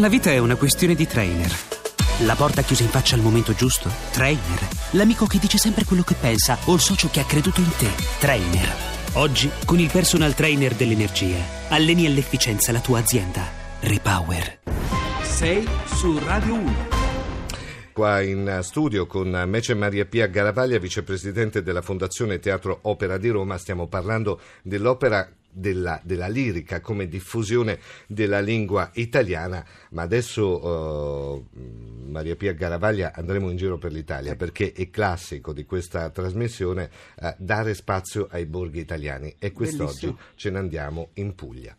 La vita è una questione di trainer. La porta chiusa in faccia al momento giusto? Trainer. L'amico che dice sempre quello che pensa o il socio che ha creduto in te? Trainer. Oggi, con il personal trainer dell'energia, alleni all'efficienza la tua azienda. Repower. Sei su Radio 1. Qua in studio con Mece Maria Pia Garavaglia, vicepresidente della Fondazione Teatro Opera di Roma. Stiamo parlando dell'opera della, della, lirica come diffusione della lingua italiana, ma adesso uh, Maria Pia Garavaglia andremo in giro per l'Italia perché è classico di questa trasmissione uh, dare spazio ai borghi italiani e quest'oggi Bellissimo. ce ne andiamo in Puglia.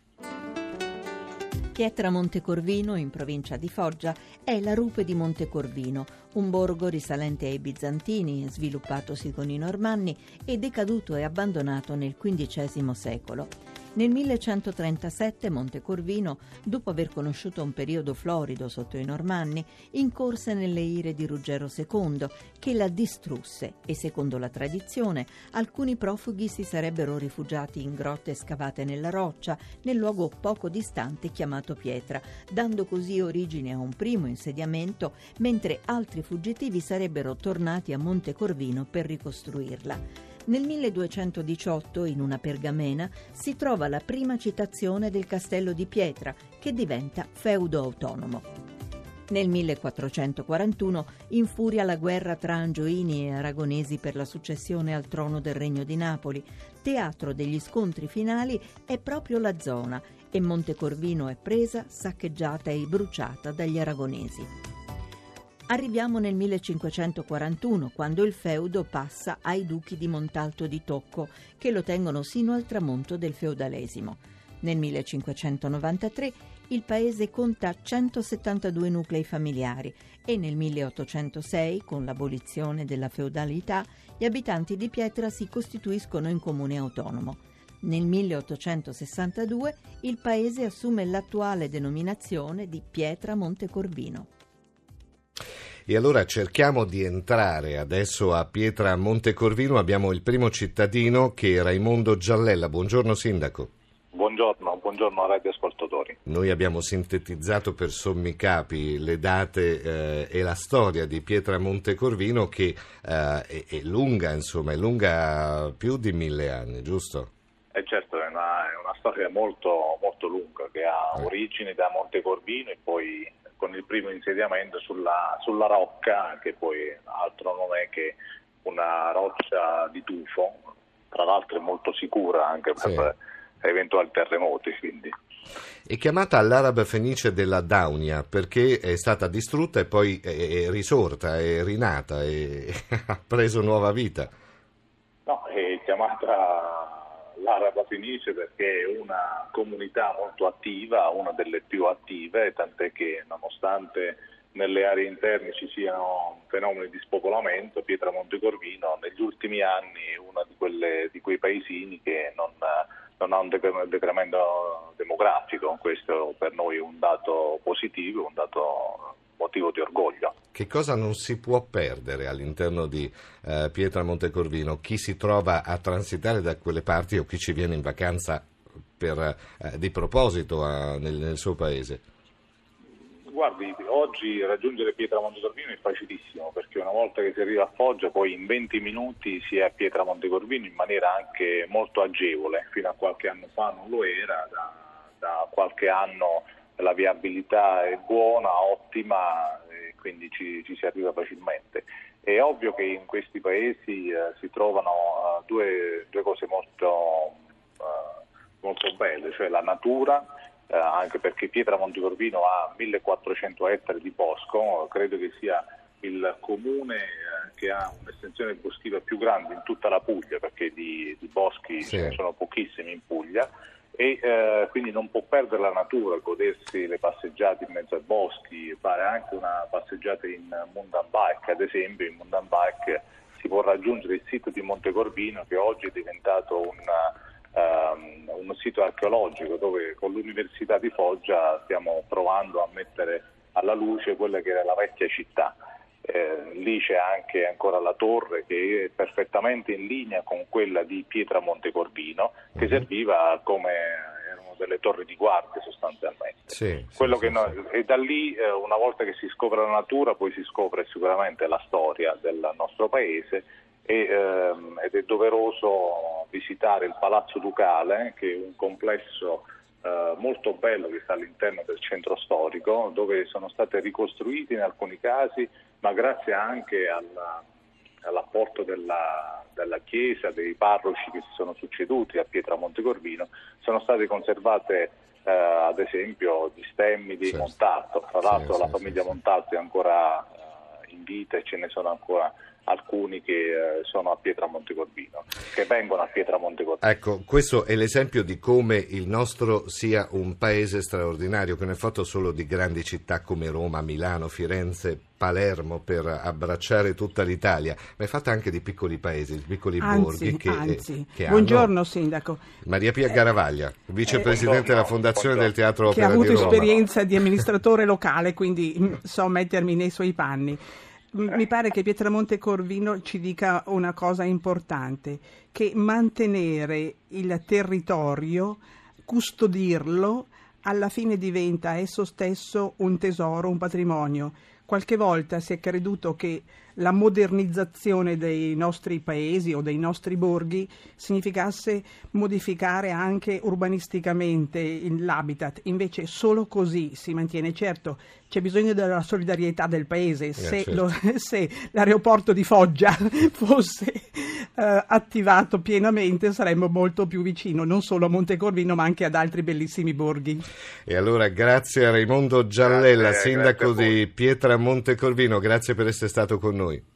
Pietra Montecorvino, in provincia di Foggia, è la rupe di Montecorvino, un borgo risalente ai bizantini, sviluppatosi con i normanni e decaduto e abbandonato nel XV secolo. Nel 1137 Montecorvino, dopo aver conosciuto un periodo florido sotto i Normanni, incorse nelle ire di Ruggero II, che la distrusse e, secondo la tradizione, alcuni profughi si sarebbero rifugiati in grotte scavate nella roccia, nel luogo poco distante chiamato Pietra, dando così origine a un primo insediamento, mentre altri fuggitivi sarebbero tornati a Montecorvino per ricostruirla. Nel 1218, in una pergamena, si trova la prima citazione del castello di Pietra, che diventa feudo autonomo. Nel 1441 infuria la guerra tra Angioini e Aragonesi per la successione al trono del Regno di Napoli. Teatro degli scontri finali è proprio la zona e Montecorvino è presa, saccheggiata e bruciata dagli aragonesi. Arriviamo nel 1541, quando il feudo passa ai duchi di Montalto di Tocco, che lo tengono sino al tramonto del feudalesimo. Nel 1593 il paese conta 172 nuclei familiari e nel 1806, con l'abolizione della feudalità, gli abitanti di Pietra si costituiscono in comune autonomo. Nel 1862 il paese assume l'attuale denominazione di Pietra Montecorvino. E allora cerchiamo di entrare adesso a Pietra Montecorvino. Abbiamo il primo cittadino che è Raimondo Giallella. Buongiorno Sindaco. Buongiorno, buongiorno a radio ascoltatori. Noi abbiamo sintetizzato per sommi capi le date eh, e la storia di Pietra Montecorvino che eh, è, è, lunga, insomma, è lunga più di mille anni, giusto? Eh certo, è una, è una storia molto, molto lunga che ha eh. origini da Montecorvino e poi con il primo insediamento sulla, sulla rocca, che poi altro non è che una roccia di tufo, tra l'altro è molto sicura anche per sì. eventuali terremoti. Quindi. È chiamata l'Araba Fenice della Daunia perché è stata distrutta e poi è risorta, è rinata e ha preso nuova vita. No, è chiamata Fenice perché è una comunità molto attiva, una delle più attive, tant'è che nonostante nelle aree interne ci siano fenomeni di spopolamento, Pietra Montecorvino negli ultimi anni è uno di, di, quei paesini che non, non ha un decremento demografico, questo per noi è un dato positivo, un dato motivo di orgoglio. Che cosa non si può perdere all'interno di eh, Pietra Montecorvino? Chi si trova a transitare da quelle parti o chi ci viene in vacanza per, eh, di proposito a, nel, nel suo paese? Guardi, oggi raggiungere Pietra Montecorvino è facilissimo perché una volta che si arriva a Foggia poi in 20 minuti si è a Pietra Montecorvino in maniera anche molto agevole, fino a qualche anno fa non lo era, da, da qualche anno la viabilità è buona, ottima, quindi ci, ci, si arriva facilmente. È ovvio che in questi paesi eh, si trovano uh, due, due, cose molto, uh, molto, belle, cioè la natura, uh, anche perché Pietra Montecorvino ha 1400 ettari di bosco, credo che sia il comune che ha un'estensione boschiva più grande in tutta la Puglia, perché di, di boschi sì. ce ne sono pochissimi in Puglia e eh, quindi non può perdere la natura, godersi le passeggiate in mezzo ai boschi, fare anche una passeggiata in mountain bike, ad esempio in mountain bike si può raggiungere il sito di Montecorvino che oggi è diventato un, um, un sito archeologico dove con l'Università di Foggia stiamo provando a mettere alla luce quella che era la vecchia città. Eh, lì c'è anche ancora la torre che è perfettamente in linea con quella di Pietra Montecorvino che mhm. serviva come erano delle torri di guardia sostanzialmente. Sì, Quello sì, che sì, noi- E da lì, eh, una volta che si scopre la natura, poi si scopre sicuramente la storia del nostro paese e, ehm, ed è doveroso visitare il Palazzo Ducale, che è un complesso eh, molto bello che sta all'interno del centro storico, dove sono state ricostruite in alcuni casi, ma grazie anche alla- all'apporto della, della Chiesa, dei parroci che si sono succeduti a Pietra Montecorvino, sono state conservate eh, ad esempio gli stemmi di Certo. Montalto. Tra Sì, l'altro sì, la sì, famiglia sì. Montalto è ancora eh, in vita e ce ne sono ancora alcuni che eh, sono a Pietra Montecorvino, che vengono a Pietra Montecorvino. Ecco, questo è l'esempio di come il nostro sia un paese straordinario, che non è fatto solo di grandi città come Roma, Milano, Firenze, Palermo per abbracciare tutta l'Italia, ma è fatta anche di piccoli paesi, di piccoli borghi Anzi, che, eh, anzi. che Buongiorno hanno... Sindaco, Maria Pia Garavaglia, vicepresidente della buongiorno, Fondazione del buongiorno. Teatro che ha Opera avuto di Roma. esperienza di amministratore locale, quindi so mettermi nei suoi panni. Mi pare che Pietramonte Corvino ci dica una cosa importante, che mantenere il territorio, custodirlo, alla fine diventa esso stesso un tesoro, un patrimonio. Qualche volta si è creduto che la modernizzazione dei nostri paesi o dei nostri borghi significasse modificare anche urbanisticamente l'habitat, invece solo così si mantiene. Certo, c'è bisogno della solidarietà del paese. Se, certo. lo- se l'aeroporto di Foggia fosse eh, attivato pienamente saremmo molto più vicino non solo a Montecorvino ma anche ad altri bellissimi borghi. E allora grazie a Raimondo Giallella, Grazie, sindaco grazie di Pietra Montecorvino, grazie per essere stato con noi.